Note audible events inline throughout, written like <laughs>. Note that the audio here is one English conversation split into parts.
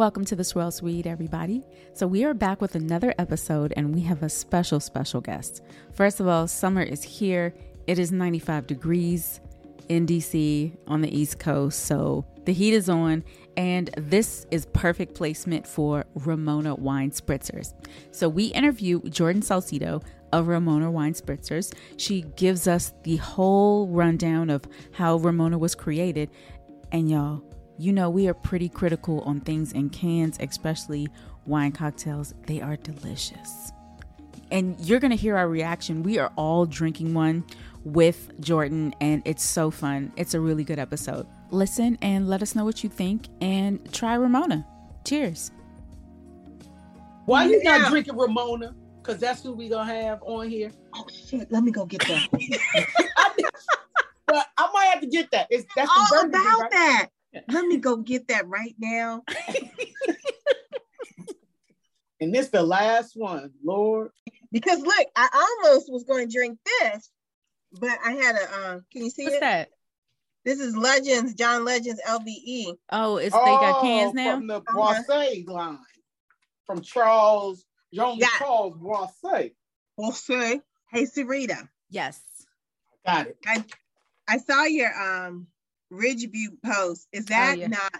Welcome to the Swirl Suite, everybody. So, we are back with another episode, and we have a special, special guest. First of all, summer is here. It is 95 degrees in DC on the East Coast. So, the heat is on, and this is perfect placement for Ramona Wine Spritzers. So, we interview Jordan Salcito of Ramona Wine Spritzers. She gives us the whole rundown of how Ramona was created. And y'all, you know, we are pretty critical on things in cans, especially wine cocktails. They are delicious. And you're going to hear our reaction. We are all drinking one with Jordan, and it's so fun. It's a really good episode. Listen and let us know what you think and try Ramona. Cheers. Why you not drinking Ramona? Because that's who we going to have on here. Oh, shit. Let me go get that. but <laughs> I might have to get that. It's, that's all the about right? that. Let me go get that right now. <laughs> And this the last one, Lord. Because look, I almost was going to drink this, but I had a. Uh, can you see What's it? that? This is Legends, John Legends LVE. Oh, it's they got cans Oh, now. From the Boisset line. From Charles, Jean Yeah. Charles Boisset. Jose, hey Sarita, Yes. Got it. I I saw your um Ridgeview post. Is that yeah. not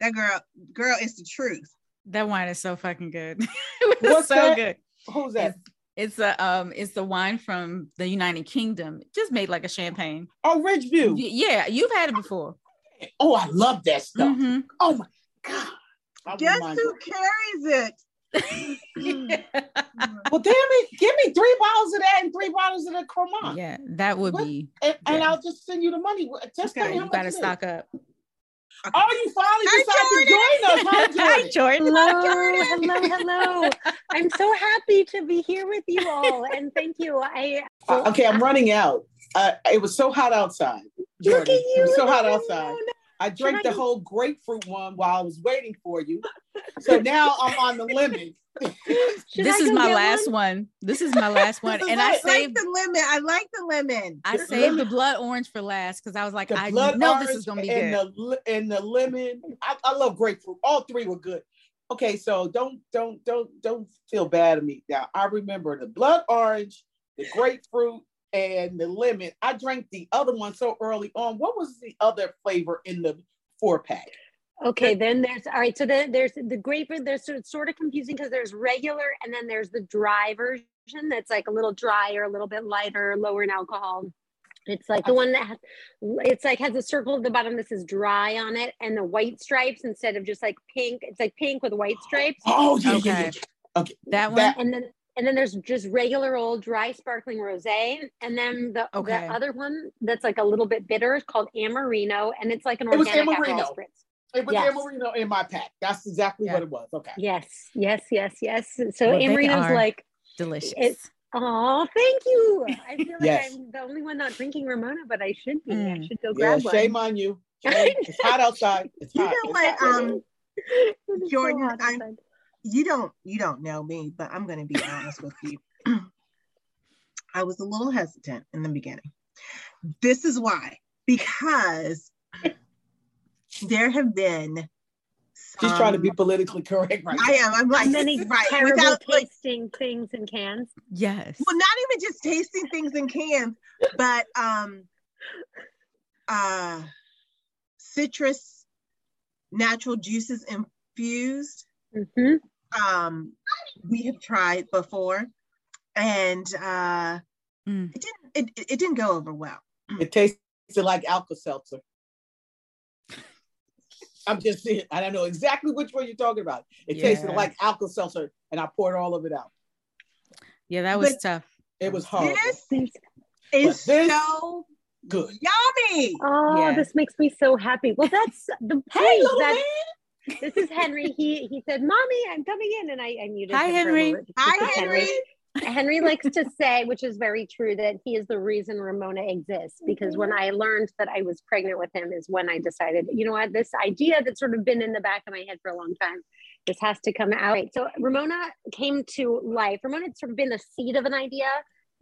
that girl? Girl, it's the truth. That wine is so fucking good. <laughs> it was What's so that? good. Who's that? It's a um it's the wine from the United Kingdom. Just made like a champagne. Oh, Ridgeview. Y- Yeah, you've had it before. Oh, I love that stuff. Mhm. Oh my God. I Guess who carries it? <laughs> Well, damn it. Give me three bottles of that and three bottles of the Cremant. yeah, that would What? be And, and I'll just send you the money. Just tell me how You much gotta it is. stock up. Oh, you finally Hi, decided to join us. <laughs> Hi, Jordan. Jordan. Hello, hello, hello. I'm so happy to be here with you all, and thank you. I Uh, okay, I'm running out. Uh, it was so hot outside. Look Jordan. at It was you. so hot No, outside. No, I drank I- the whole grapefruit one while I was waiting for you. So <laughs> now I'm on the lemon. <laughs> This is my last one? one. This is my last one. <laughs> And I it. I like saved the lemon. I like the lemon. I The saved lemon- the blood orange for last because I was like, The I know this is gonna be and good. the and the lemon. I, I love grapefruit. All three were good. Okay, so don't don't don't don't feel bad at me. Now I remember the blood orange, the grapefruit, and the lemon. I drank the other one so early on. What was the other flavor in the four pack? Okay, then there's all right. So then there's the grapefruit. There's sort- it's sort of confusing because there's regular, and then there's the dry version that's like a little drier, a little bit lighter, lower in alcohol. It's like the one that has, it's like has a circle at the bottom that says dry on it, and the white stripes instead of just like pink. It's like pink with white stripes. Oh yeah, yeah, Okay. yeah. Okay, That one? That- and then and then there's just regular old dry sparkling rosé and then the, Okay. the other one that's like a little bit bitter is called amarino and it's like an It was Amarino. Aperol spritz it was Yes. Amarino in my pack. That's exactly Yeah. what it was. Okay. yes yes yes yes so Well, they amarino's like Delicious. It's- oh thank you i feel like Yes. i'm the only one not drinking ramona but i should be i Mm. should go Yeah, grab shame one on you. <laughs> Shame. It's hot outside. It's You hot. know It's what, hot. um, It is so Jordan, hot I'm- outside. You don't you don't know me, but I'm going to be honest with you. <clears throat> I was a little hesitant in the beginning. This is why, because there have been. She's trying to be politically correct right I am. I'm like many right terrible without like tasting things in cans yes. well, not even just tasting things in cans, but um, uh, citrus, natural juices infused. Mhm. Um we have tried before and uh Mm. it didn't it, it it didn't go over well It tasted like Alka Seltzer. I'm just saying, I don't know exactly which one you're talking about. It tasted like Alka Seltzer, and I poured all of it out. Yeah, that was But- tough. It was horrible. this is this- so Good. yummy Oh, Yeah. this makes me so happy. Well, that's the Hey, point. little that man. This is Henry. He he said, "Mommy, I'm coming in," and I, I muted. Hi, Henry. hi henry Henry likes to say, which is very true, that he is the reason Ramona exists. Because when I learned that I was pregnant with him, is when I decided, you know what, this idea that's sort of been in the back of my head for a long time, this has to come out. So Ramona came to life. Ramona had sort of been the seed of an idea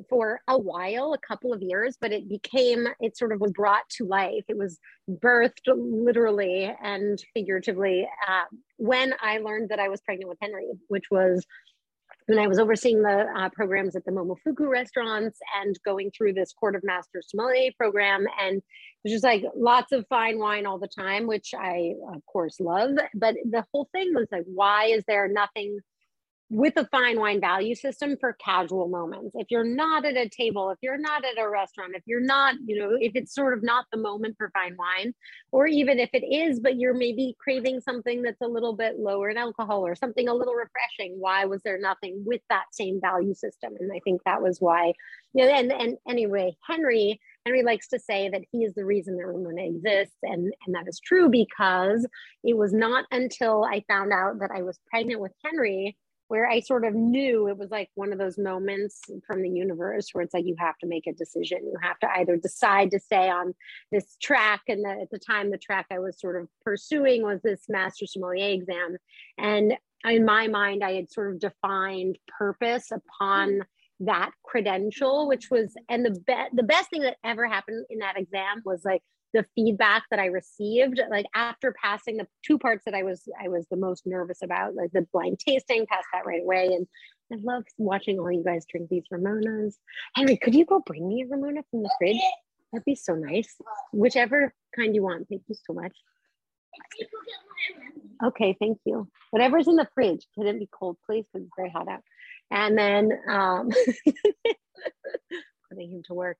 for a while, a couple of years, but it became, it sort of was brought to life. It was birthed literally and figuratively uh, when I learned that I was pregnant with Henry, which was when I was overseeing the uh, programs at the Momofuku restaurants and going through this Court of Master Sommelier program. And it was just like lots of fine wine all the time, which I, of course, love. But the whole thing was like, why is there nothing with a fine wine value system for casual moments. If you're not at a table, if you're not at a restaurant, if you're not, you know, if it's sort of not the moment for fine wine, or even if it is, but you're maybe craving something that's a little bit lower in alcohol or something a little refreshing, why was there nothing with that same value system? And I think that was why, you know, and, and anyway, Henry, Henry likes to say that he is the reason that Ramona exists. And, and that is true because it was not until I found out that I was pregnant with Henry where I sort of knew it was like one of those moments from the universe where it's like you have to make a decision. You have to either decide to stay on this track, and the, at the time, the track I was sort of pursuing was this master sommelier exam. And in my mind, I had sort of defined purpose upon hmm. that credential, which was, and the be- the best thing that ever happened in that exam was like the feedback that I received, like after passing the two parts that I was I was the most nervous about, like the blind tasting, passed that right away. And I love watching all you guys drink these Ramonas. Henry, could you go bring me a Ramona from the fridge? That'd be so nice. Whichever kind you want. Thank you so much. Okay, thank you. Whatever's in the fridge, could it be cold, please? Because it's very hot out. And then um, <laughs> putting him to work.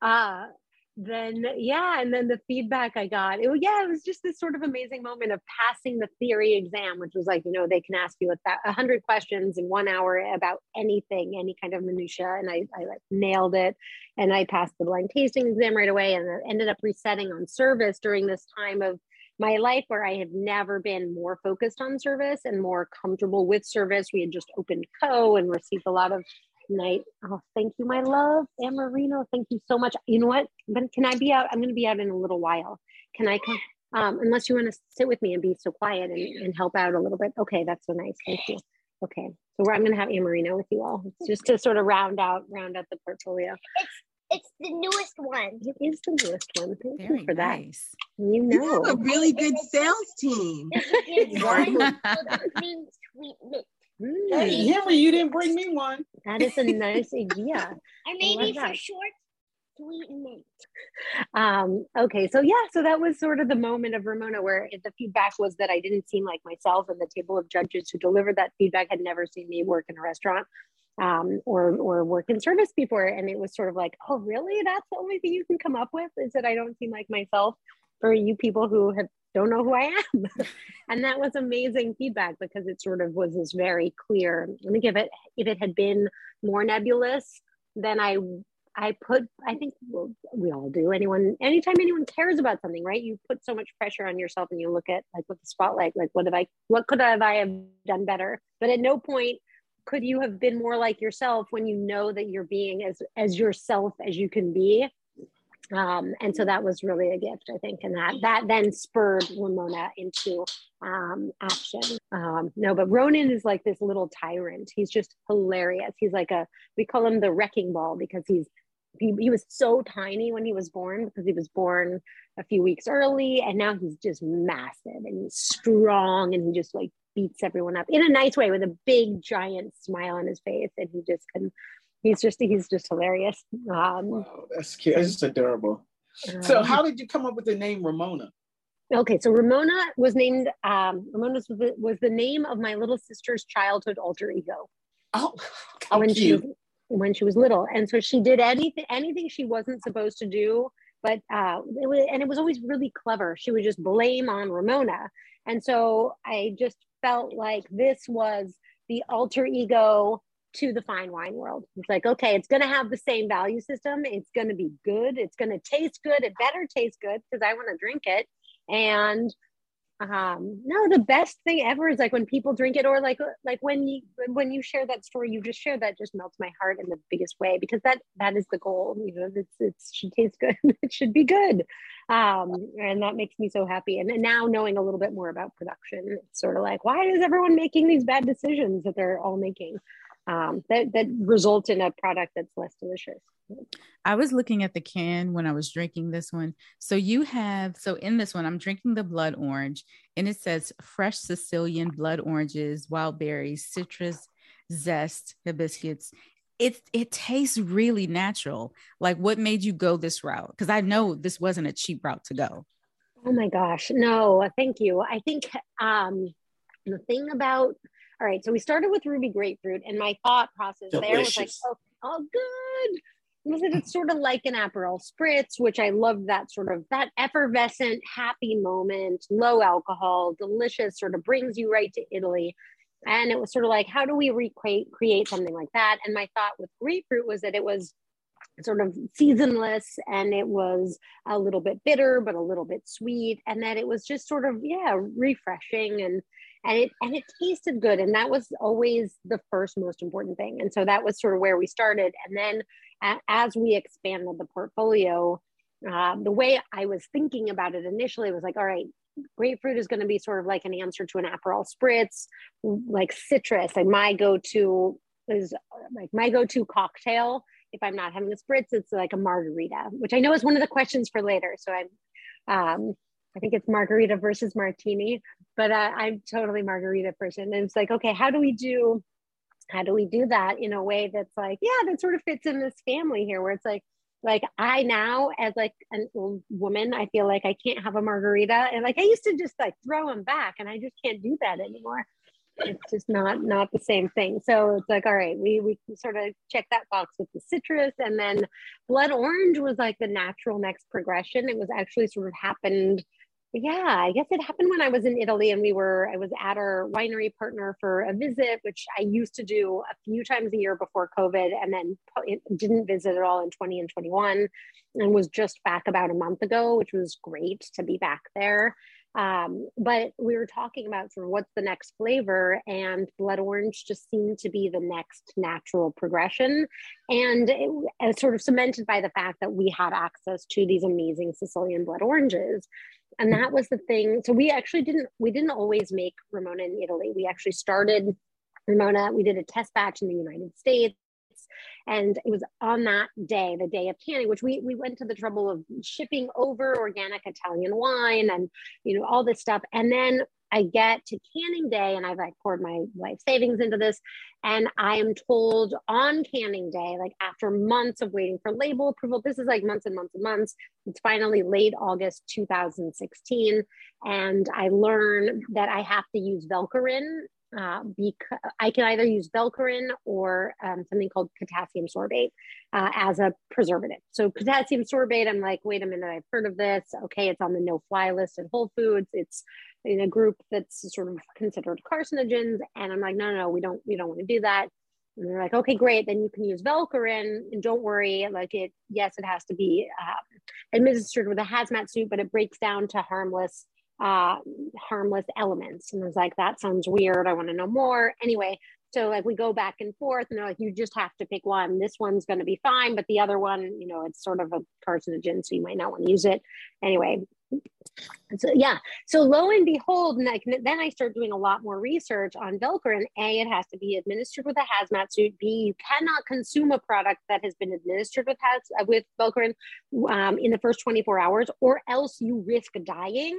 Uh, then yeah and then the feedback i got it yeah it was just this sort of amazing moment of passing the theory exam which was like you know they can ask you a hundred questions in one hour about anything any kind of minutia and i, I like nailed it and i passed the blind tasting exam right away and ended up resetting on service during this time of my life where I have never been more focused on service and more comfortable with service. We had just opened Ko and received a lot of night. Oh, thank you, my love. Amarino, thank you so much. You know what? But can I be out? I'm going to be out in a little while. Can I come? Um, unless you want to sit with me and be so quiet and, and help out a little bit. Okay, that's so nice. Thank you. Okay, so I'm going to have Amarino with you all, it's just to sort of round out round out the portfolio. It's it's the newest one. It is the newest one. Thank Very you for nice. that. You You know. have a really good sales team. It's one with green sweet mint. Hey, Mm, Henry, you didn't bring me one. That is a nice idea. Or maybe for that. short, sweet mint. um okay so yeah so that was sort of the moment of ramona where the feedback was that i didn't seem like myself and the table of judges who delivered that feedback had never seen me work in a restaurant um, or or work in service before and it was sort of like oh really that's the only thing you can come up with is that i don't seem like myself for you people who have don't know who i am <laughs> and that was amazing feedback because it sort of was this very clear i think if it if it had been more nebulous then i I put, I think well, we all do. Anyone, anytime anyone cares about something, right? You put so much pressure on yourself and you look at like with the spotlight, like what have I, what could have I have done better? But at no point could you have been more like yourself when you know that you're being as as yourself as you can be. Um, and so that was really a gift, I think, and that that then spurred Ramona into um, action. Um, no, but Ronan is like this little tyrant. He's just hilarious. He's like a we call him the wrecking ball because he's he, he was so tiny when he was born because he was born a few weeks early and now he's just massive and he's strong and he just like beats everyone up in a nice way with a big giant smile on his face and he just can he's just he's just hilarious um Wow, that's cute. That's just adorable. So, um, how did you come up with the name Ramona? okay so ramona was named um ramona was the, was the name of my little sister's childhood alter ego Oh, how when she cute. was when she was little and so she did anything anything she wasn't supposed to do but uh it was and it was always really clever she would just blame on ramona and so i just felt like this was the alter ego to the fine wine world. It's like okay it's going to have the same value system. It's going to be good. It's going to taste good. It better taste good because i want to drink it. And um no the best thing ever is like when people drink it or like like when you when you share that story you just share that just melts my heart in the biggest way because that that is the goal you know it's it's should taste good. <laughs> It should be good. Um and that makes me so happy. And now knowing a little bit more about production it's sort of like why is everyone making these bad decisions that they're all making um, that that result in a product that's less delicious. I was looking at the can when I was drinking this one. So you have so in this one, I'm drinking the blood orange, and it says fresh Sicilian blood oranges, wild berries, citrus zest, hibiscus. It it tastes really natural. Like what made you go this route? Because I know this wasn't a cheap route to go. Oh my gosh, no, thank you. I think um, the thing about all right, so we started with ruby grapefruit, and my thought process Delicious. there was like, oh, oh good. It's sort of like an Aperol spritz, which I love that sort of that effervescent, happy moment, low alcohol, delicious, sort of brings you right to Italy. And it was sort of like, how do we recreate create something like that? And my thought with grapefruit was that it was sort of seasonless and it was a little bit bitter but a little bit sweet and that it was just sort of yeah refreshing and and it and it tasted good and that was always the first most important thing. And so that was sort of where we started. And then as we expanded the portfolio uh, the way i was thinking about it initially was like all right grapefruit is going to be sort of like an answer to an aperol spritz like citrus like my go-to is like my go-to cocktail if i'm not having a spritz it's like a margarita which i know is one of the questions for later. So i'm um, I think it's margarita versus martini, but uh, I'm totally margarita person. And it's like, okay, how do we do, how do we do that in a way that's like, yeah, that sort of fits in this family here, where it's like, like I now as like a woman, I feel like I can't have a margarita, and like I used to just like throw them back, and I just can't do that anymore. It's just not not the same thing. So it's like, all right, we we sort of check that box with the citrus, and then blood orange was like the natural next progression. It was actually sort of happened yeah, I guess it happened when I was in Italy and we were, I was at our winery partner for a visit, which I used to do a few times a year before COVID and then didn't visit at all in 20 and 21 and was just back about a month ago, which was great to be back there. Um, but we were talking about sort of what's the next flavor, and blood orange just seemed to be the next natural progression. And it, it sort of cemented by the fact that we had access to these amazing Sicilian blood oranges and that was the thing. So we actually didn't we didn't always make ramona in italy. We actually started ramona we did a test batch in the united states. And it was on that day the day of canning which we we went to the trouble of shipping over organic italian wine and you know all this stuff. And then I get to canning day and I've like poured my life savings into this. And I am told on canning day, like after months of waiting for label approval, this is like months and months and months. It's finally late August 2016. And I learn that I have to use Velcorin uh, I can either use Velcorin or um, something called potassium sorbate uh, as a preservative. So potassium sorbate, I'm like, wait a minute, I've heard of this. Okay, it's on the no-fly list at Whole Foods. It's in a group that's sort of considered carcinogens, and I'm like, no, no, no we don't, we don't want to do that. And they're like, okay, great. Then you can use Velcorin, and don't worry. Like it, yes, it has to be um, administered with a hazmat suit, but it breaks down to harmless uh, harmless elements. And I was like, that sounds weird. I want to know more. Anyway, so like we go back and forth, and they're like, you just have to pick one. This one's going to be fine, but the other one, you know, it's sort of a carcinogen, so you might not want to use it. Anyway, so yeah, so lo and behold, and then I start doing a lot more research on Velcorin. A, it has to be administered with a hazmat suit. B, you cannot consume a product that has been administered with has with Velcorin um, in the first 24 hours, or else you risk dying.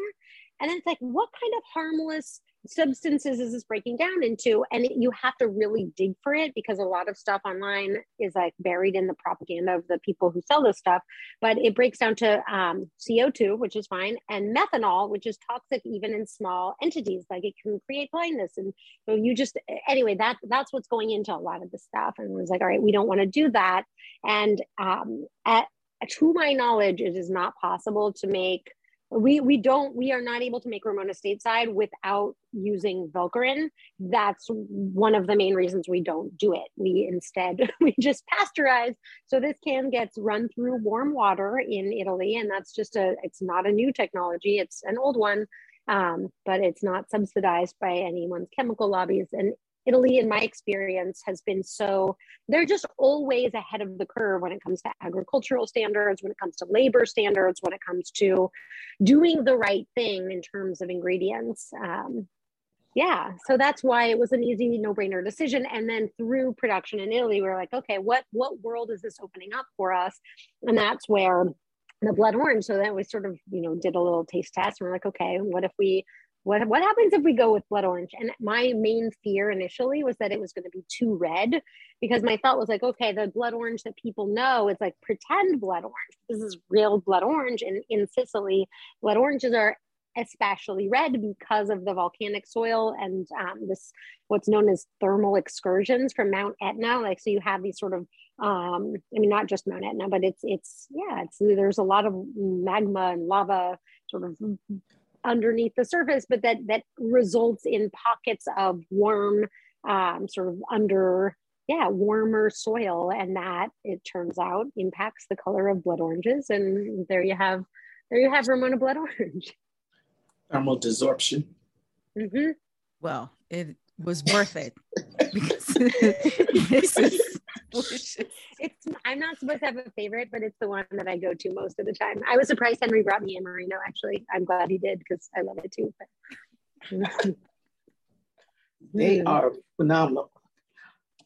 And it's like, what kind of harmless substances is this breaking down into? And it, you have to really dig for it because a lot of stuff online is like buried in the propaganda of the people who sell this stuff. But it breaks down to um, CO2, which is fine, and methanol, which is toxic even in small entities. Like it can create blindness. And so you just, anyway, that that's what's going into a lot of the stuff. And it was like, all right, we don't want to do that. And um, at, to my knowledge, it is not possible to make we we don't we are not able to make Ramona stateside without using Velcorin. That's one of the main reasons we don't do it. We instead <laughs> we just pasteurize. So this can gets run through warm water in Italy, and that's just a it's not a new technology. It's an old one, um, but it's not subsidized by anyone's chemical lobbies. And Italy, in my experience, has been so, they're just always ahead of the curve when it comes to agricultural standards, when it comes to labor standards, when it comes to doing the right thing in terms of ingredients. Um, yeah so that's why it was an easy no-brainer decision. And then through production in italy we are like okay what what world is this opening up for us? And that's where the blood orange so then we sort of you know did a little taste test. And we're like okay what if we what, what happens if we go with blood orange and my main fear initially was that it was going to be too red because my thought was like okay the blood orange that people know is like pretend blood orange this is real blood orange and in sicily blood oranges are especially red because of the volcanic soil and um, this what's known as thermal excursions from Mount Etna. Like so, you have these sort of um, I mean, not just Mount Etna, but it's it's yeah, it's there's a lot of magma and lava sort of underneath the surface, but that that results in pockets of warm, um, sort of under yeah warmer soil, and that it turns out impacts the color of blood oranges, and there you have there you have Ramona blood orange thermal desorption. Mm-hmm. Well, it was worth it because <laughs> this is. It's I'm not supposed to have a favorite, but it's the one that I go to most of the time. I was surprised Henry brought me Amarino. Actually, I'm glad he did because I love it too. But... <laughs> they Mm. are phenomenal.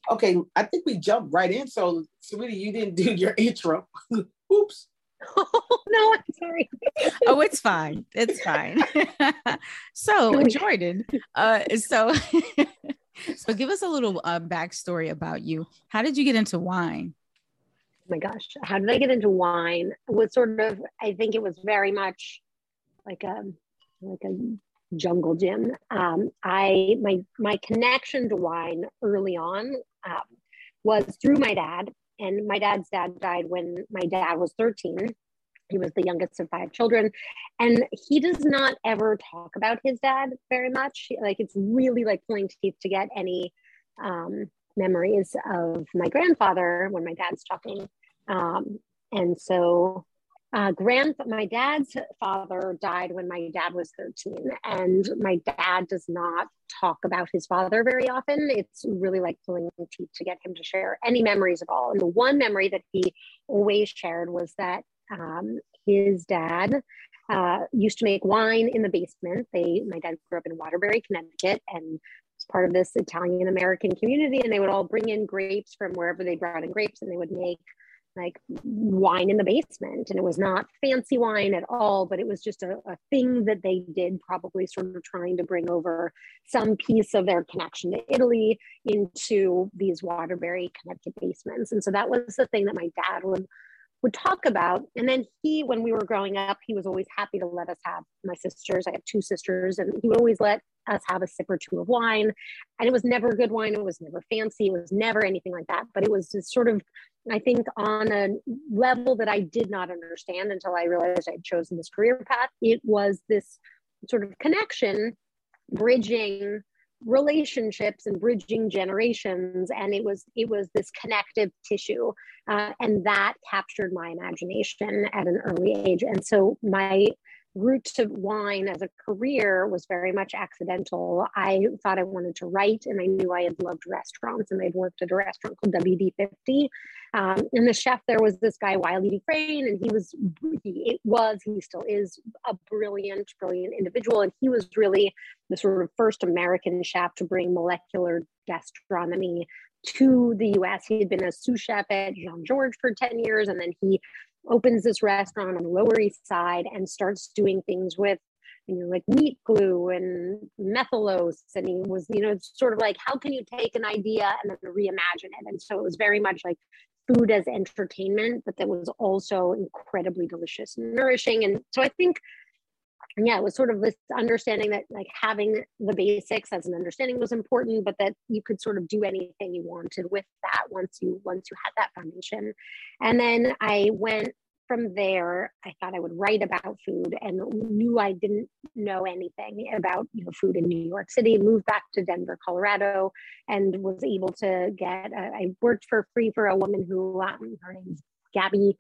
Okay, I think we jumped right in. So, sweetie, you didn't do your <laughs> intro. Oops. Oh <laughs> no, I'm sorry. <laughs> oh, it's fine. It's fine. <laughs> so, Jordan, uh, so so give us a little uh, backstory about you. How did you get into wine? Oh my gosh, how did I get into wine? It was sort of, I think it was very much like a like a jungle gym. Um, I my my connection to wine early on um, was through my dad, and my dad's dad died when my dad was 13. He was the youngest of five children, and he does not ever talk about his dad very much. Like it's really like pulling teeth to get any um, memories of my grandfather when my dad's talking. Um, and so uh, grand my dad's father died when my dad was 13 and my dad does not talk about his father very often. It's really like pulling teeth to get him to share any memories at all. And the one memory that he always shared was that um, his dad uh, used to make wine in the basement. They my dad grew up in waterbury connecticut and was part of this italian american community and they would all bring in grapes from wherever they brought in grapes and they would make like wine in the basement. And it was not fancy wine at all but it was just a, a, thing that they did probably sort of trying to bring over some piece of their connection to italy into these waterbury connecticut basements. And so that was the thing that my dad would would talk about. And then he when we were growing up he was always happy to let us have my sisters. I have two sisters and he would always let us have a sip or two of wine. And it was never good wine. It was never fancy. It was never anything like that. But it was just sort of I think on a level that I did not understand until I realized I'd chosen this career path, it was this sort of connection, bridging relationships and bridging generations. And it was it was this connective tissue uh, and that captured my imagination at an early age. And so my route to wine as a career was very much accidental. I thought I wanted to write, and I knew I had loved restaurants, and I'd worked at a restaurant called WD50. Um, and the chef there was this guy Wylie Dufresne, and he was he it was he still is a brilliant, brilliant individual, and he was really the sort of first American chef to bring molecular gastronomy to the US. He had been a sous chef at Jean Georges for 10 years, and then he opens this restaurant on the Lower East Side and starts doing things with, you know, like meat glue and methylose. And he was, you know, sort of like, how can you take an idea and then reimagine it? And so it was very much like food as entertainment, but that was also incredibly delicious and nourishing. And so I think yeah, it was sort of this understanding that like having the basics as an understanding was important, but that you could sort of do anything you wanted with that once you once you had that foundation. And then I went from there. I thought I would write about food and knew I didn't know anything about you know food in New York City. Moved back to Denver, Colorado, and was able to get. A, I worked for free for a woman who um, her name's Gabby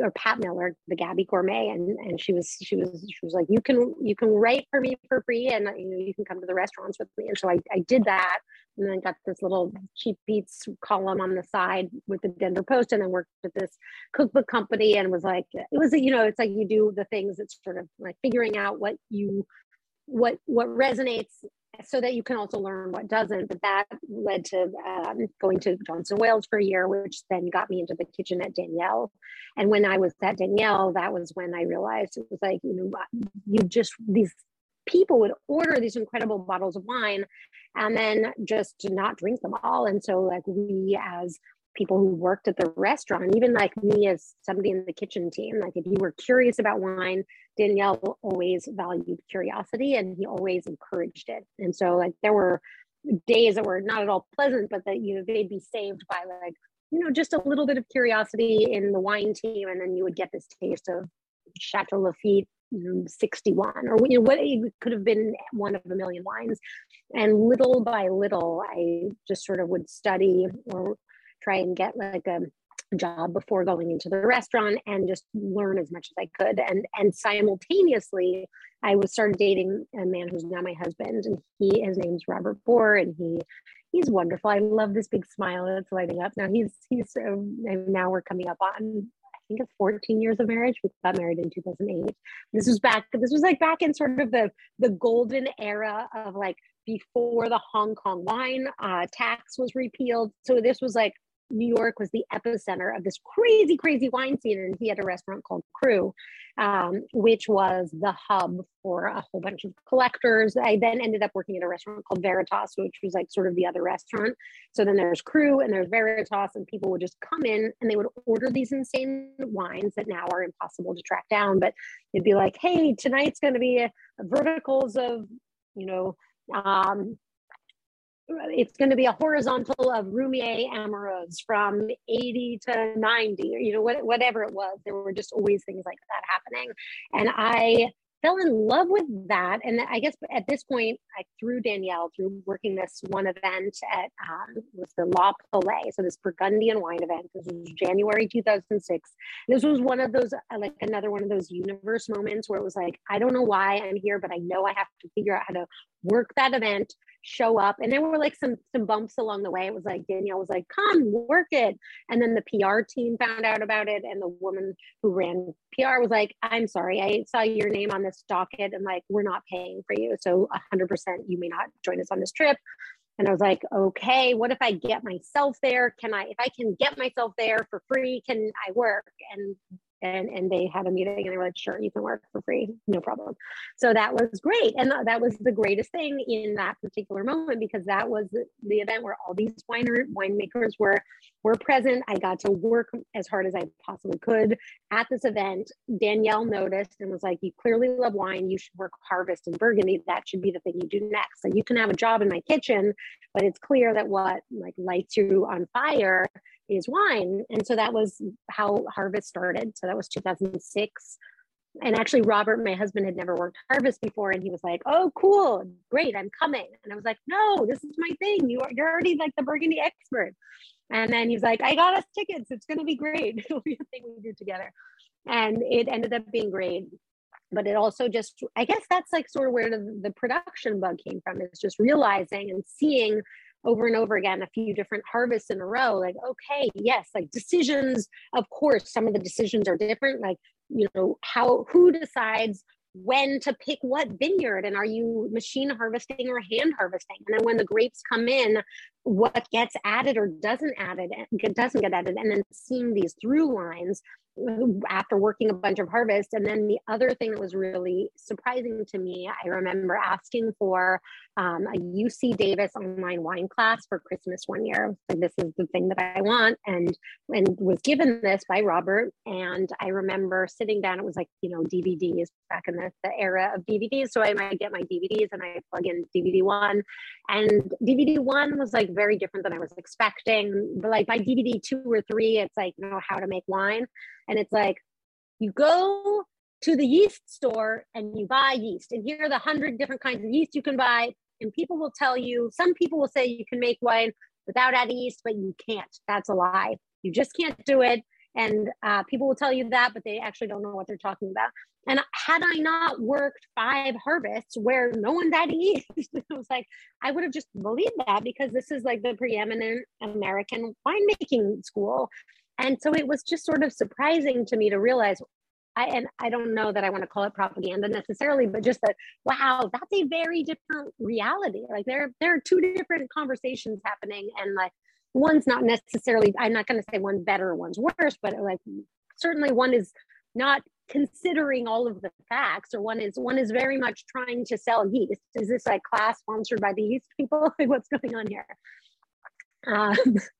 or Pat Miller, the Gabby Gourmet, and and she was she was she was like, you can you can write for me for free, and you know you can come to the restaurants with me. And so I I did that, and then got this little cheap beats column on the side with the Denver Post, and then worked with this cookbook company, and was like, it was you know it's like you do the things that's sort of like figuring out what you what what resonates so that you can also learn what doesn't. But that led to um, going to Johnson Wales for a year, which then got me into the kitchen at Daniel. And when I was at Daniel, that was when I realized it was like, you know, you just, these people would order these incredible bottles of wine and then just not drink them all. And so, like, we as people who worked at the restaurant, even like me as somebody in the kitchen team, like if you were curious about wine, Daniel always valued curiosity and he always encouraged it. And so like there were days that were not at all pleasant, but that you know they'd be saved by like, you know, just a little bit of curiosity in the wine team, and then you would get this taste of Chateau Lafite 61 or you know what it could have been one of a million wines and little by little i just sort of would study or try and get like a job before going into the restaurant and just learn as much as I could. And and simultaneously, I was started dating a man who's now my husband, and he his name's Robert Bohr, and he he's wonderful. I love this big smile that's lighting up. Now he's he's um, now we're coming up on I think it's 14 years of marriage. We got married in 2008. This was back. This was like back in sort of the the golden era of like before the Hong Kong wine uh, tax was repealed. So this was like New York was the epicenter of this crazy, crazy wine scene. And he had a restaurant called Cru, um, which was the hub for a whole bunch of collectors. I then ended up working at a restaurant called Veritas, which was like sort of the other restaurant. So then there's Cru and there's Veritas, and people would just come in and they would order these insane wines that now are impossible to track down. But it'd be like, hey, tonight's going to be verticals of, you know, um, it's going to be a horizontal of Roumier Amoureuses from 80 to 90, or, you know, what, whatever it was. There were just always things like that happening. And I fell in love with that. And I guess at this point, I through Daniel, through working this one event at um, was the La Paulée, so this Burgundian wine event. This was January 2006. This was one of those, uh, like another one of those universe moments where it was like, I don't know why I'm here, but I know I have to figure out how to work that event show up. And there were like some some bumps along the way. It was like daniel was like come work it. And then the pr team found out about it. And the woman who ran pr was like i'm sorry. I saw your name on this docket and like we're not paying for you. So 100% you may not join us on this trip. And i was like okay what if i get myself there? Can i if i can get myself there for free can i work? And and and they had a meeting and they were like sure you can work for free. No problem. So that was great. And that was the greatest thing in that particular moment because that was the event where all these winer winemakers were were present. I got to work as hard as i possibly could at this event. Daniel noticed and was like you clearly love wine. You should work harvest in burgundy. That should be the thing you do next. So you can have a job in my kitchen but it's clear that what like lights you on fire is wine. And so that was how Harvest started. So that was 2006. And actually, Robert, my husband, had never worked Harvest before, and he was like, "Oh, cool, great, I'm coming." And I was like, "No, this is my thing. You are, you're already like the Burgundy expert." And then he's like, "I got us tickets. It's going to be great. It'll be a thing we do together." And it ended up being great. But it also just, I guess that's like sort of where the, the production bug came from. Is just realizing and seeing over and over again a few different harvests in a row like okay yes like decisions of course some of the decisions are different like you know how who decides when to pick what vineyard and are you machine harvesting or hand harvesting? And then when the grapes come in what gets added or doesn't added doesn't get added? And then seeing these through lines after working a bunch of harvests. And then the other thing that was really surprising to me, I remember asking for um, a UC Davis online wine class for Christmas one year. This is the thing that I want, and and was given this by Robert. And I remember sitting down. It was like you know DVDs back in the, the era of DVDs. So I might get my DVDs and I plug in DVD one, and DVD one was like very different than I was expecting. But like by DVD two or three, it's like you know how to make wine and it's like you go to the yeast store and you buy yeast. And here are the hundred different kinds of yeast you can buy. And people will tell you some people will say you can make wine without adding yeast but you can't. That's a lie. You just can't do it. And uh, people will tell you that but they actually don't know what they're talking about. And had i not worked five harvests where no one's adding yeast <laughs> i was like i would have just believed that because this is like the preeminent american winemaking school and so it was just sort of surprising to me to realize I and I don't know that I want to call it propaganda necessarily, but just that wow, that's a very different reality. Like there there are two different conversations happening, and like one's not necessarily. I'm not going to say one's better, one's worse, but like certainly one is not considering all of the facts or one is one is very much trying to sell yeast is this like class sponsored by the yeast people <laughs> like what's going on here um,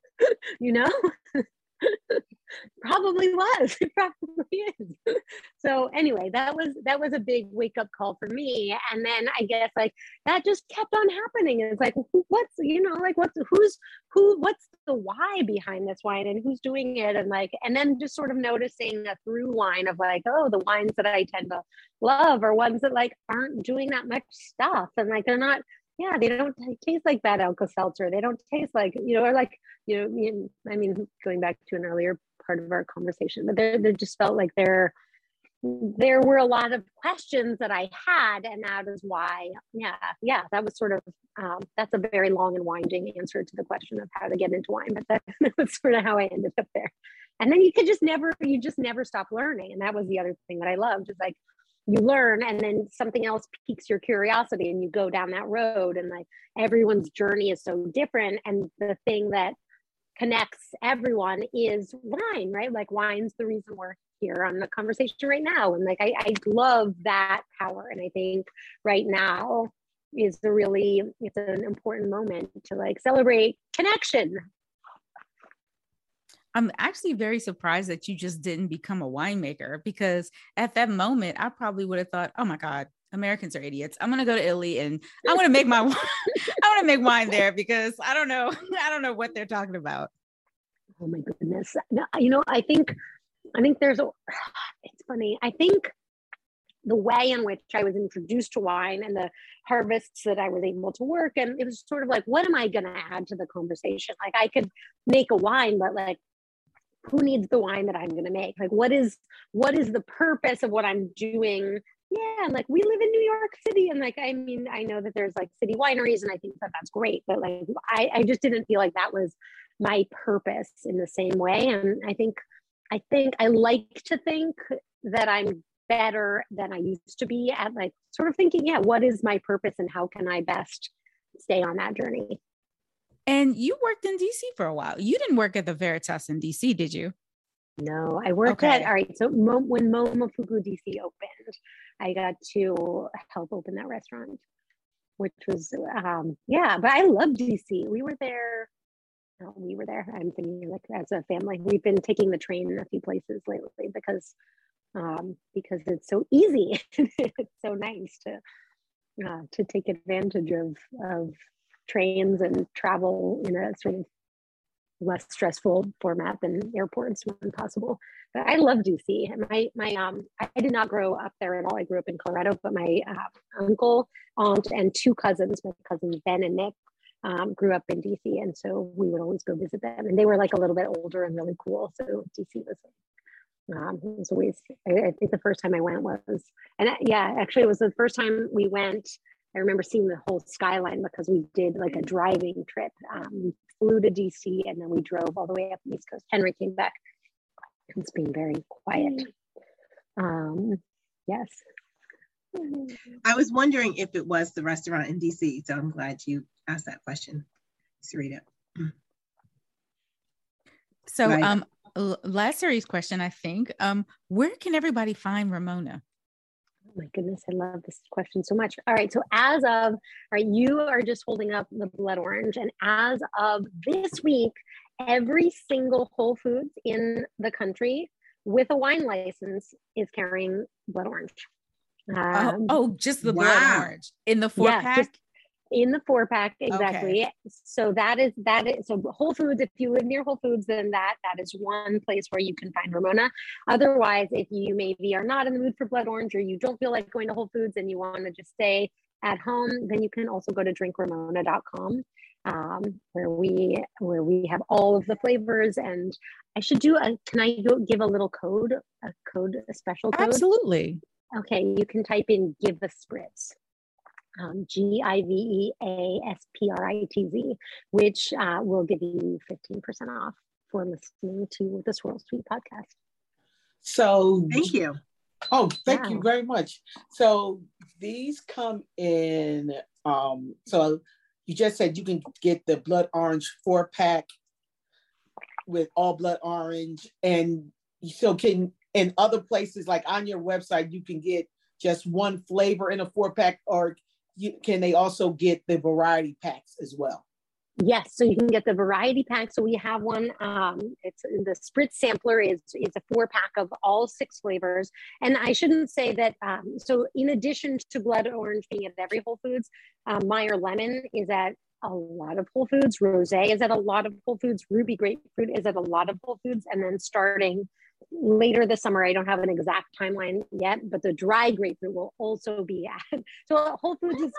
<laughs> you know <laughs> <laughs> probably was. <laughs> It probably is. So anyway that was that was a big wake up call for me. And then i guess like that just kept on happening. It's like what's you know like what's who's who what's the why behind this wine and who's doing it? And like and then just sort of noticing a through line of like oh the wines that i tend to love are ones that like aren't doing that much stuff. And like they're not yeah, they don't taste like bad Alka Seltzer. They don't taste like, you know, or like, you know, I mean, going back to an earlier part of our conversation, but there just felt like there, there were a lot of questions that I had, and that is why, yeah, yeah, that was sort of, um, that's a very long and winding answer to the question of how to get into wine, but that, <laughs> that was sort of how I ended up there. And then you could just never, you just never stop learning, and that was the other thing that I loved is like you learn and then something else piques your curiosity and you go down that road and like everyone's journey is so different and the thing that connects everyone is wine right? Like wine's the reason we're here on the conversation right now and like I, I love that power and i think right now is the really it's an important moment to like celebrate connection I'm actually very surprised that you just didn't become a winemaker because at that moment, I probably would have thought, oh my God, Americans are idiots. I'm gonna go to Italy and I want to make my wine. <laughs> I want to make wine there because I don't know <laughs> I don't know what they're talking about. Oh my goodness! No, you know, I think I think there's a. <sighs> It's funny. I think the way in which I was introduced to wine and the harvests that I was able to work, and it was sort of like, what am I going to add to the conversation? Like I could make a wine, but like who needs the wine that i'm going to make? Like what is what is the purpose of what i'm doing? Yeah and like we live in new york city and like i mean i know that there's like city wineries and i think that that's great but like i, I just didn't feel like that was my purpose in the same way and i think i think i like to think that i'm better than i used to be at like sort of thinking yeah what is my purpose and how can i best stay on that journey and you worked in DC for a while. You didn't work at the Veritas in DC, did you? No, I worked okay. at, all right. So Mo, when Momofuku DC opened, I got to help open that restaurant, which was, um, yeah, but I love DC. We were there. No, we were there. I'm thinking like as a family, we've been taking the train in a few places lately because, um, because it's so easy. <laughs> it's so nice to, uh, to take advantage of, of trains and travel in a sort of less stressful format than airports when possible. But I love DC. My my um I did not grow up there at all. I grew up in Colorado, but my uh, uncle, aunt, and two cousins, my cousins Ben and Nick, um, grew up in DC, and so we would always go visit them. And they were like a little bit older and really cool. So DC was. Um, was always. I, I think the first time I went was, and yeah, actually, it was the first time we went I remember seeing the whole skyline because we did like a driving trip. Um, we flew to DC and then we drove all the way up the East Coast. Henry came back. It's been very quiet. Um, yes. I was wondering if it was the restaurant in DC, so I'm glad you asked that question, Sarita. So, right. um, last series question, I think, um, where can everybody find Ramona? My goodness, I love this question so much. All right, so as of, all right, you are just holding up the blood orange, and as of this week, every single Whole Foods in the country with a wine license is carrying blood orange. Oh, um, oh, oh, just the wow. blood orange in the four yeah, pack in the four pack exactly. Okay. so that is that is so whole foods if you live near whole foods then that that is one place where you can find ramona. Otherwise if you maybe are not in the mood for blood orange or you don't feel like going to whole foods and you want to just stay at home then you can also go to drinkramona.com um, where we where we have all of the flavors. And i should do a can i go give a little code a code a special code? Absolutely. Okay you can type in give a spritz um, G I V E A S P R I T Z, which uh, will give you 15% off for listening to the Swirl Suite podcast. So, thank you. Oh, thank you very much. So these come in. Um, so you just said you can get the blood orange four pack with all blood orange, and you still can in other places like on your website you can get just one flavor in a four pack, or you can they also get the variety packs as well. Yes, so you can get the variety pack. So we have one. Um, it's the Spritz sampler is is a four pack of all six flavors. And I shouldn't say that. Um, so in addition to blood orange being at every Whole Foods, um, Meyer lemon is at a lot of Whole Foods. Rosé is at a lot of Whole Foods. Ruby grapefruit is at a lot of Whole Foods. And then starting later this summer, I don't have an exact timeline yet, but the dry grapefruit will also be <laughs> at. So Whole Foods is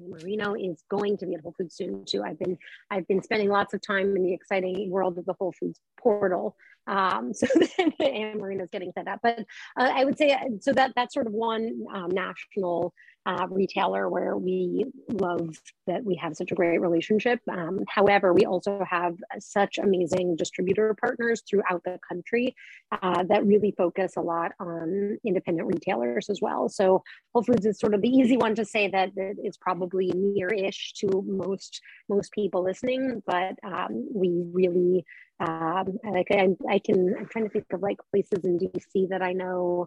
Amarino is going to be at Whole Foods soon too. I've been I've been spending lots of time in the exciting world of the Whole Foods portal. Um, so <laughs> and Amarino's getting set up, but uh, I would say uh, so that that's sort of one um, national uh, retailer where we love that we have such a great relationship. Um, however, we also have such amazing distributor partners throughout the country uh, that really focus a lot on independent retailers as well. So Whole Foods is sort of the easy one to say that it is probably near-ish to most most people listening, but um, we really um, like I, I can I'm trying to think of like places in DC that I know.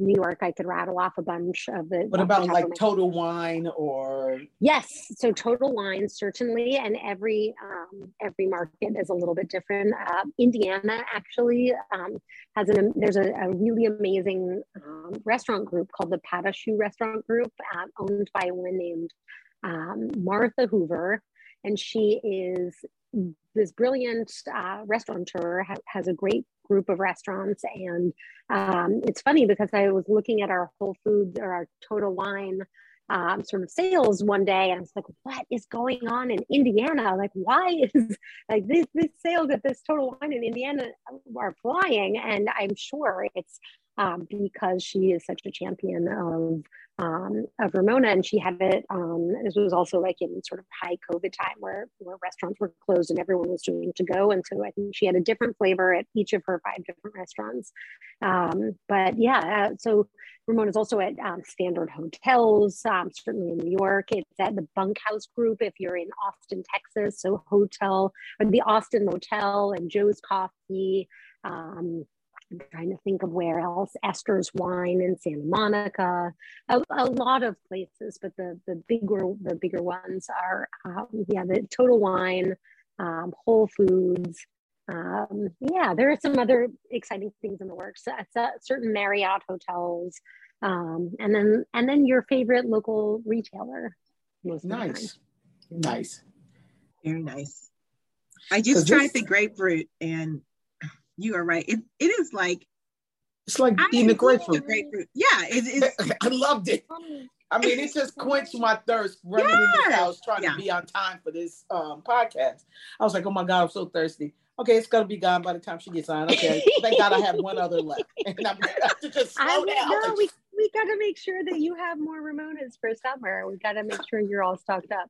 New York, I could rattle off a bunch of the. What about like Total Wine or Yes, so Total Wine certainly, and every um, every market is a little bit different. Uh, Indiana actually um, has an there's a, a really amazing um, restaurant group called the Patachou Restaurant Group, uh, owned by a woman named um, Martha Hoover, and she is this brilliant uh, restaurateur. Ha- has a great group of restaurants, and um, it's funny because I was looking at our Whole Foods or our Total Wine um, sort of sales one day, and I was like, "What is going on in Indiana? Like, why <laughs> is like this this sales at this Total Wine in Indiana are flying?" And I'm sure it's um, because she is such a champion of um, of Ramona, and she had it. Um, this was also like in sort of high COVID time where where restaurants were closed and everyone was doing to go, and so I think she had a different flavor at each of her five different restaurants. Um, but yeah, uh, so Ramona's also at um, Standard Hotels, um, certainly in New York. It's at the Bunkhouse Group if you're in Austin, Texas. So hotel or the Austin Motel and Joe's Coffee. Um, I'm trying to think of where else. Esters Wine in Santa Monica. A, a lot of places, but the the bigger the bigger ones are um, yeah the Total Wine, um, Whole Foods. Um, yeah, there are some other exciting things in the works. Uh, so- certain Marriott hotels, um, and then and then your favorite local retailer. Most of nice, nice. Very nice. I just tried this- the grapefruit and you are right. It, it is like It's like I eating a love grapefruit. grapefruit. Yeah, it, it's <laughs> I loved it. I mean, it just quenched my thirst running in the Yes. house trying Yeah. to be on time for this um, podcast. I was like, oh my God, I'm so thirsty. Okay, it's gonna be gone by the time she gets on. Okay, thank God I have one other left. <laughs> And I'm gonna have to just I slow down. no, we we got to make sure that you have more Ramonas for summer. We got to make sure you're all stocked up.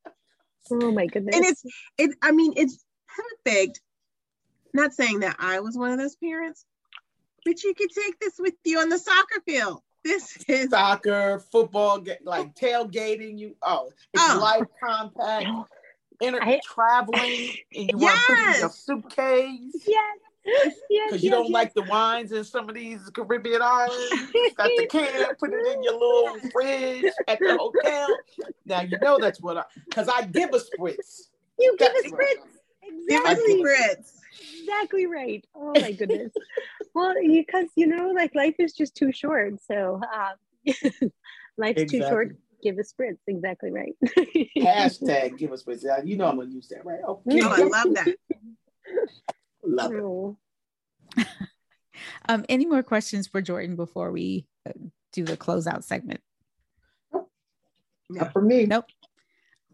Oh my goodness! and it's it I mean it's perfect. Not saying that I was one of those parents, but you could take this with you on the soccer field. This is Soccer, football, like tailgating. You oh, it's Oh. light compact. Inter- I- traveling and you want to put in your Yes. suitcase yes, yes, because you yes, don't like the wines in some of these Caribbean islands. Got the <laughs> can, put it in your little fridge at the hotel. Now you know that's what I because I give a spritz. You give That's a right. spritz. give us Exactly. Brits. exactly right. Oh my goodness. <laughs> well, because you know, like life is just too short. So um, <laughs> life's too short. Give a spritz. Exactly right. Hashtag give us spritz. Now, You know I'm gonna use that, right? Okay. Oh, I love that. <laughs> Love it. Oh. Um, any more questions for Jordan before we uh, do the closeout segment? Not for me. Nope.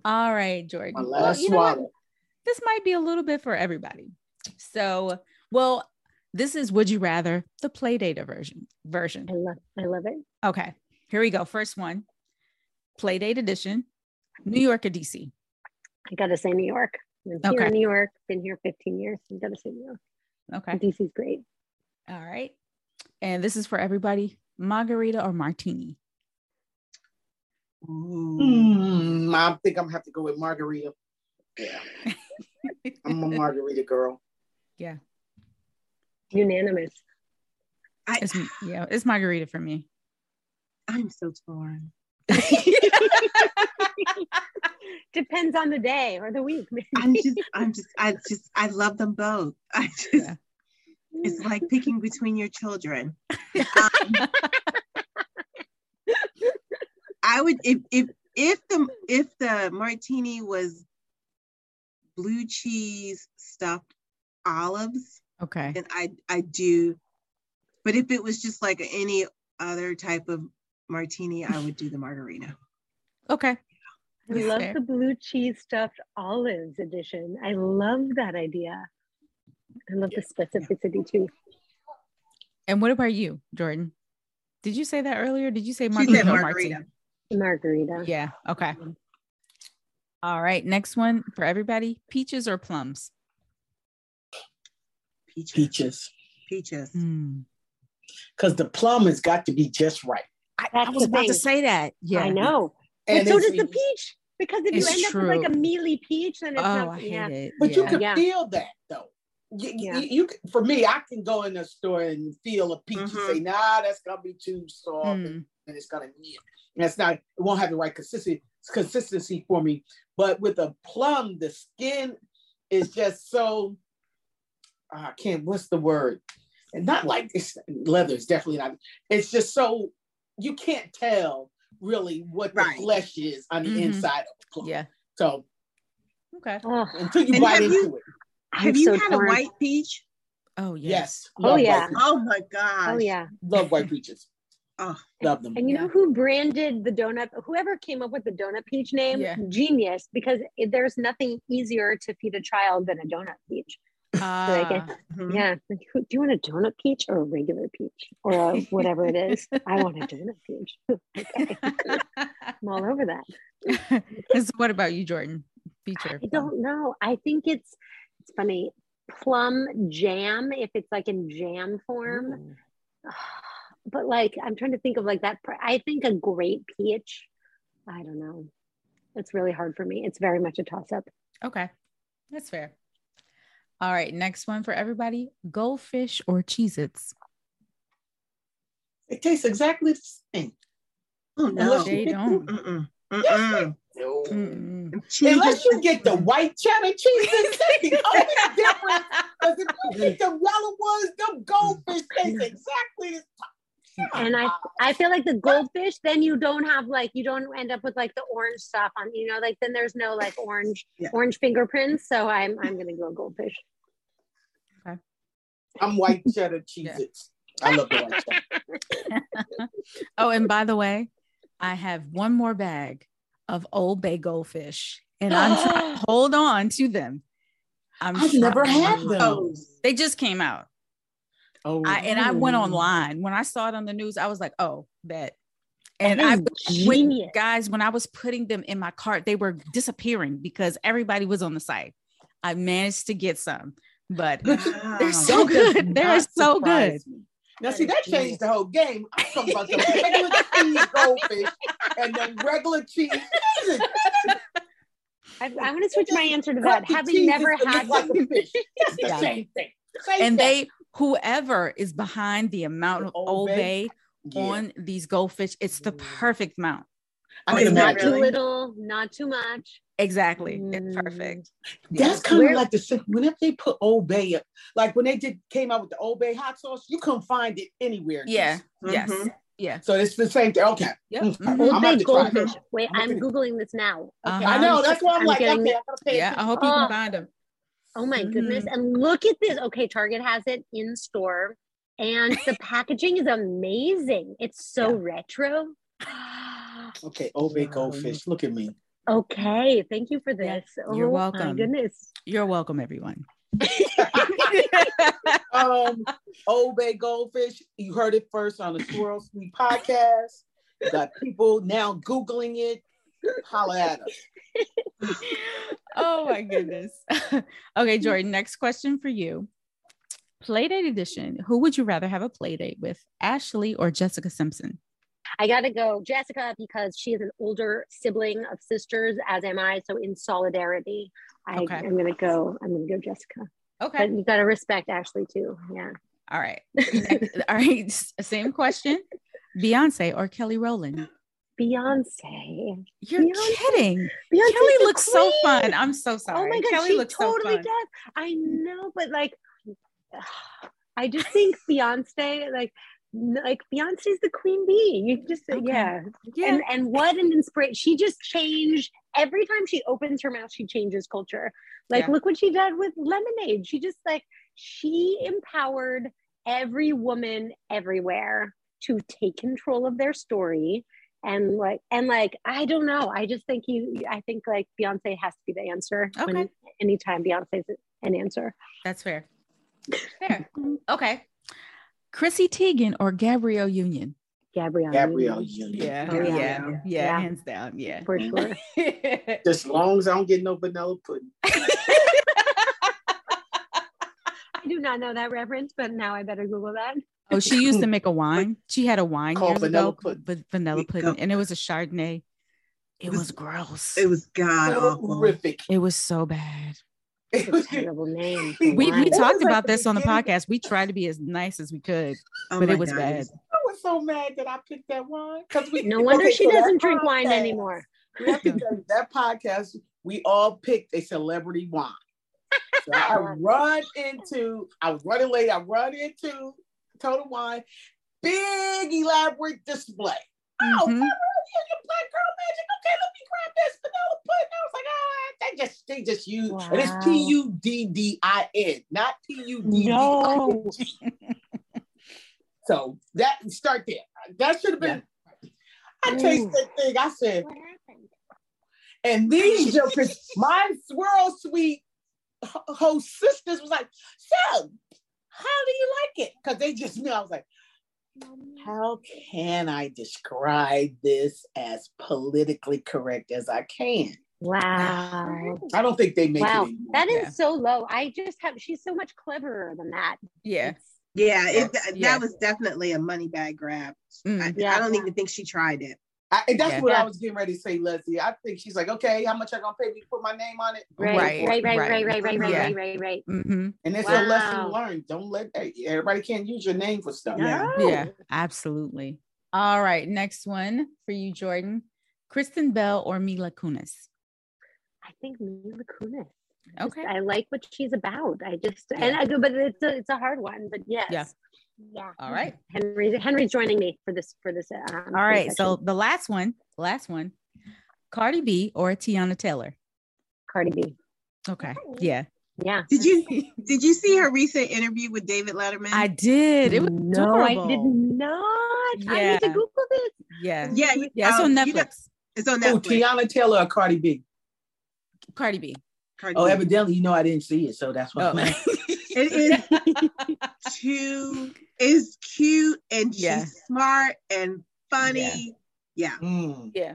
All right, Jordan. My Well, last you know what? This might be a little bit for everybody. So, well, this is Would You Rather, the play data version. Version. I love. I love it. Okay, here we go. First one, play date edition, New York or DC? I gotta say New York. I'm here Okay. in New York. Been here 15 years. I gotta say New York. Okay. DC's great. All right. And this is for everybody margarita or martini? Ooh. Mm, I think I'm gonna have to go with margarita. Yeah, <laughs> I'm a margarita girl. Yeah. Unanimous. I, It's, <sighs> yeah, it's margarita for me. I'm so torn. <laughs> Depends on the day or the week. I'm just, I'm just, I just, I love them both. I just, Yeah. it's like picking between your children. Um, <laughs> I would, if, if, if the, if the martini was blue cheese stuffed olives, Okay. And I, I do. But if it was just like any other type of martini, I would do the margarita. <laughs> Okay. I love Fair. the blue cheese stuffed olives edition. I love that idea. I love the specificity too. And what about you, Jordan? Did you say that earlier? Did you say She margarita? said or margarita. Margarita. Yeah. Okay. All right. Next one for everybody peaches or plums? Peaches. Peaches, Peaches. Hmm. because the plum has got to be just right. I, I was the about to say that. Yeah. I know. And but so does the peach. Because if you end up with like a mealy peach, then Oh, it's not. I hate yeah. it. But you can Yeah. feel that though. You, you- Yeah. you, can- for me, I can go in the store and feel a peach and say, nah, that's gonna be too soft and, Mm. and it's gonna be that's not it won't have the right consistency consistency for me. But with a plum, the skin is just so I can't what's the word? And not like it's leather, it's definitely not. It's just so you can't tell really what the Right. flesh is on the Mhm. inside of a plum. Yeah. So Okay. Until you And bite have into you- it. I'm Have you so had torn. a white peach? Oh, yes. Yes. Oh, love yeah. Oh my god. oh yeah. Love white peaches. <laughs> Oh. Love them. And you Yeah. know who branded the donut? Whoever came up with the donut peach name, Yeah. genius. Because there's nothing easier to feed a child than a donut peach. Ah, Mhm. Yeah. Like, do you want a donut peach or a regular peach or a whatever it is? <laughs> I want a donut peach. <laughs> okay. <laughs> I'm all over that. so what about you, Jordan? Feature. I don't know. I think it's it's funny. Plum jam, if it's like in jam form. <sighs> But like I'm trying to think of like that. pr- I think a great peach. I don't know. It's really hard for me. It's very much a toss up. Okay. That's fair. All right. Next one for everybody goldfish or Cheez Its? It tastes exactly the same. Oh no. Unless They you don't. Mm-mm. Mm-mm. No. Unless you get the white cheddar cheese, <laughs> that's the only difference. Because if you get the yellow ones, them goldfish taste exactly the same. And I I feel like the goldfish, then you don't have like you don't end up with like the orange stuff on, you know, like then there's no like orange Yeah. orange fingerprints. So I'm I'm gonna go goldfish. I'm white cheddar cheese. Yeah. I love the white cheddar. <laughs> Oh, and by the way, I have one more bag of Old Bay goldfish, and I'm trying <gasps> to hold on to them. I'm I've never had oh, those. Oh. They just came out. Oh, I, and I went online when I saw it on the news. I was like, "Oh, bet." And I, when, guys, when I was putting them in my cart, they were disappearing because everybody was on the site. I managed to get some, but Wow. they're so That good. They're so good. me. Now, see, that changed the whole game. I'm talking about the regular cheese goldfish and the regular cheese. I, I'm gonna switch my answer to that. the Having never had like a fish. That's the Yeah. same thing. Same And thing. they, whoever is behind the amount of Old Old Bay? Bay Yeah. on these goldfish, it's the perfect amount. I can is not that too really? little, not too much. Exactly. Mm. It's perfect. That's kind of like the same- whenever they put Old Bay, up, like when they did came out with the Old Bay hot sauce, you couldn't find it anywhere. Yeah. Yes. Mhm. Yeah. So it's the same thing. Okay. Yep. Mm. Mhm. Old I'm Bay about to try it. goldfish. Wait, I'm I'm googling this now. Uh-huh. I know. That's why I'm, I'm like, getting- okay, I gotta pay Yeah. I hope you Oh. can find them. Oh my goodness. Mhm. And look at this. Okay, Target has it in store. And the <laughs> packaging is amazing. It's so retro. <gasps> Okay, Old Bay goldfish. Look at me. Okay, thank you for this. Oh you're my welcome. goodness. You're welcome, everyone. <laughs> um, Old Bay goldfish. You heard it first on the Swirl Suite podcast. You got people now Googling it. Holla at us. <laughs> oh my goodness. <laughs> okay, Jordan, next question for you. Playdate edition. Who would you rather have a playdate with, Ashley or Jessica Simpson? I gotta go Jessica because she is an older sibling of sisters, as am I. So in solidarity, I, Okay. I'm gonna go. I'm gonna go Jessica. Okay. But you gotta respect Ashley too. Yeah. All right. <laughs> Next- all right. Same question. Beyonce or Kelly Rowland? Beyonce. You're Beyonce. kidding. Beyonce's Kelly looks so fun. I'm so sorry. Oh my god, Kelly she looks totally so fun. does. I know, but like, <sighs> I just think Beyonce, like, like Beyonce's the queen bee. You just, Okay. yeah. Yeah. And and what an inspiration! She just changed every time she opens her mouth. She changes culture. Like, Yeah. look what she did with Lemonade. She just like she empowered every woman everywhere to take control of their story and like and like I don't know. I just think you. I think like Beyonce has to be the answer. when- Okay. anytime Beyonce's an answer. That's fair. Fair. Okay. Chrissy Teigen or Gabrielle Union? Gabrielle. Gabrielle Union. Oh, yeah. yeah. Yeah. Hands down. Yeah. For sure. Just <laughs> as long as I don't get no vanilla pudding. <laughs> I do not know that reference, but now I better Google that. oh, she used to <laughs> make a wine. She had a wine Called years vanilla ago, pudding. but vanilla pudding, and it was a Chardonnay. It It was- was gross. It was god awful. Horrific. It was so bad. It It's a terrible name. We we talked was like about the this on the podcast. We tried to be as nice as we could, Oh but it was God, bad. I was so mad that I picked that wine. Because we No wonder okay, she so doesn't drink wine anymore. <laughs> We have to you, that podcast, we all picked a celebrity wine. So I <laughs> run into, I was running late, I run into Total Wine, big elaborate display. Oh, Mhm. Gabrielle Union, Black Girl Magic. Okay, let me grab this vanilla pudding. I was like, ah, they just, they just use, and it's P U D D I N, not P U D D I No. <laughs> So that start there. That should have been. I tasted Ooh. that thing. I said, and these jokers, my swirl suite ho- host sisters was like, so how do you like it? Because they just knew. I was like, how can I describe this as politically correct as I can? Wow. I don't think they make Wow. it anymore. That is Yeah. so low. I just have she's so much cleverer than that. Yeah. It's- Yeah, it, that Yeah. was definitely a money bag grab. Mm. I, Yeah. I don't even think she tried it. I, and that's Yeah. what I was getting ready to say, Leslie. I think she's like, okay, how much are gonna pay me to put my name on it? Right, Right, right, right, right. right, right, right, right, right, right, right. hmm And it's a lesson learned. Don't let hey, everybody can't use your name for stuff. No. Yeah, absolutely. All right, next one for you, Jordan. Kristen Bell or Mila Kunis? I think Mila Kunis. Just- Okay. I like what she's about. I just Yeah. and I go, but it's a it's a hard one. But yes. Yeah. Yeah. All right. <laughs> Henry Henry's joining me for this for this. Um, All for this right. So the last one, last one, Cardi B or Teyana Taylor? Cardi B. Okay. Yeah. Yeah. Did you did you see her recent interview with David Letterman? I did. It was no, I did not. I need Yeah. to Google this. Yeah. yeah, you- Yeah. It's um, on you know- Netflix. it's on Oh, Netflix. Teyana Taylor or Cardi B? Cardi B. Cardi Oh, B. evidently, you know I didn't see it, so that's what Oh. I'm. <laughs> It is too is cute and she's Yeah. smart and funny. Yeah. Mm, yeah.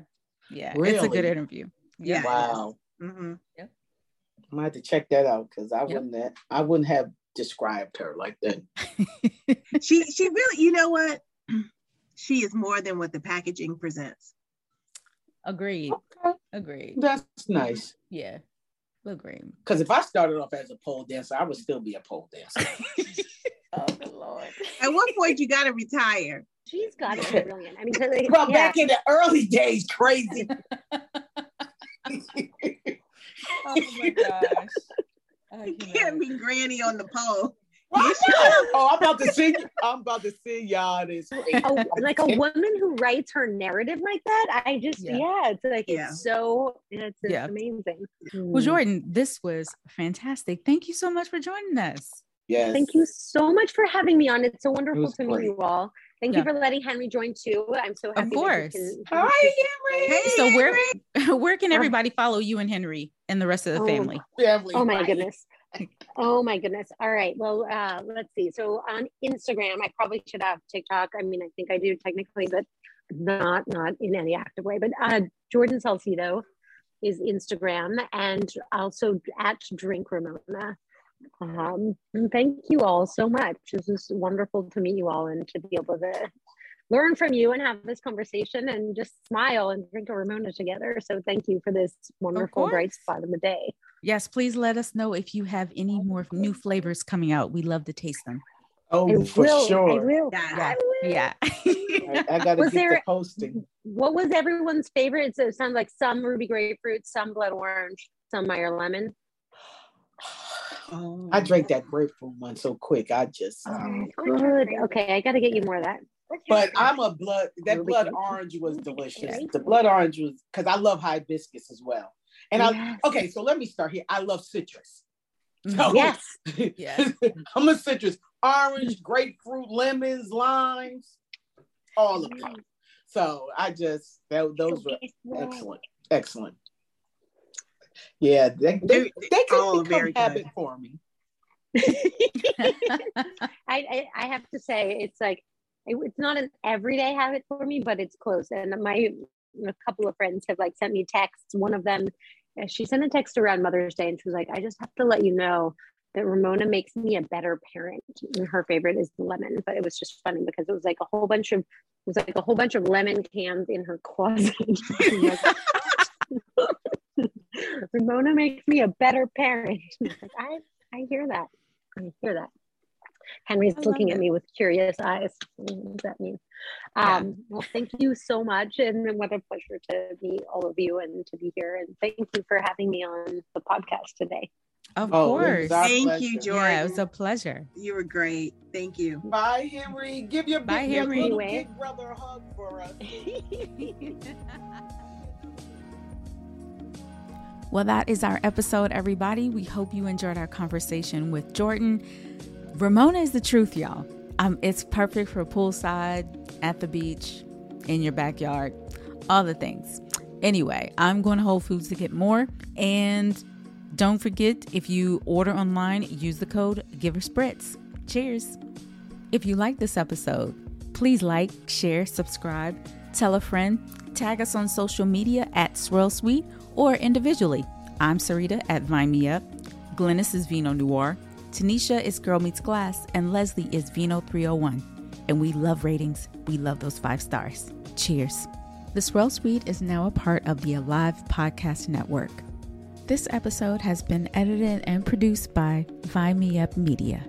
Yeah. It's a good interview. Yeah. wow. hmm I might have to check that out because I Yep. wouldn't have, I wouldn't have described her like that. She she really, you know what? <clears throat> She is more than what the packaging presents. Agreed. Okay. Agreed. That's mm-hmm. nice. Yeah. Agreed. Because if I started off as a pole dancer, I would still be a pole dancer. <laughs> oh Lord. At one point, you got to retire. She's got to be brilliant. I mean, like, Well, yeah. back in the early days, crazy. <laughs> <laughs> Oh my gosh. I You can't be granny on the pole. Why? Oh, I'm about to sing. I'm about to sing y'all this. a, like a woman who writes her narrative like that. I just Yeah. yeah, it's like Yeah. it's so it's, it's Yeah. amazing. Well. Jordan, this was fantastic. Thank you so much for joining us. Yes. Thank you so much for having me on. It's so wonderful was to meet you all. Thank Yeah. you for letting Henry join too. I'm so happy. Of course. can- Hi, Henry. Hey, So where Henry. <laughs> where can everybody follow you and Henry and the rest of the Oh, family? Family, Oh my right? goodness. Oh my goodness. All right. Well, uh, let's see. So on Instagram, I probably should have TikTok. I mean, I think I do technically, but not not in any active way. But uh, Jordan Salcito is Instagram and also at Drink Ramona. Um, thank you all so much. This is wonderful to meet you all and to be able to learn from you and have this conversation and just smile and drink a Ramona together. So thank you for this wonderful bright spot of the day. Yes, please let us know if you have any more new flavors coming out. We love to taste them. Oh, I for will, I sure. will. Yeah. I will. Yeah. I, I <laughs> gotta Was get the posting. What was everyone's favorite? So it sounds like some ruby grapefruit, some blood orange, some Meyer lemon. Oh. I drank that grapefruit one so quick. I just. Oh, um, good. Okay, I got to get you more of that. But? I'm a blood. That blood orange was delicious. The blood orange was because I love hibiscus as well. And I Yes. okay, so let me start here. I love citrus. Mm-hmm. So- Yes. <laughs> Yes. I'm a citrus. Orange, grapefruit, lemons, limes, all of them. So I just that, those were excellent. Excellent. Yeah, they, they, they all can become very good. habit for me. <laughs> I, I I have to say it's like it, it's not an everyday habit for me, but it's close. And my a couple of friends have like sent me texts. One of them, she sent a text around Mother's Day, and she was like, "I just have to let you know that Ramona makes me a better parent." And her favorite is lemon, but it was just funny because it was like a whole bunch of it was like a whole bunch of lemon cans in her closet. <laughs> <laughs> Ramona makes me a better parent. <laughs> I I hear that. I hear that. Henry's I love looking at me with curious eyes. What does that mean? Yeah. Um, well, thank you so much. And what a pleasure to meet all of you and to be here. And thank you for having me on the podcast today. Of Oh, course. Thank pleasure. you, Jordan. Yeah, it was a pleasure. You were great. Thank you. Bye, Henry. Give your Bye, big, Henry. little big brother a hug for us. <laughs> Well, that is our episode, everybody. We hope you enjoyed our conversation with Jordan. Ramona is the truth, y'all. Um, it's perfect for poolside, at the beach, in your backyard, all the things. Anyway, I'm going to Whole Foods to get more. And don't forget, if you order online, use the code GiverSpritz. Cheers. If you like this episode, please like, share, subscribe, tell a friend, tag us on social media at Swirl Suite or individually. I'm Sarita at Vine Me Up. Glennis is Vino Noir. Tanisha is Girl Meets Glass. And Leslie is Vino 301. And we love ratings. We love those five stars. Cheers. The Swirl Suite is now a part of the Alive Podcast Network. This episode has been edited and produced by Vine Me Up Media.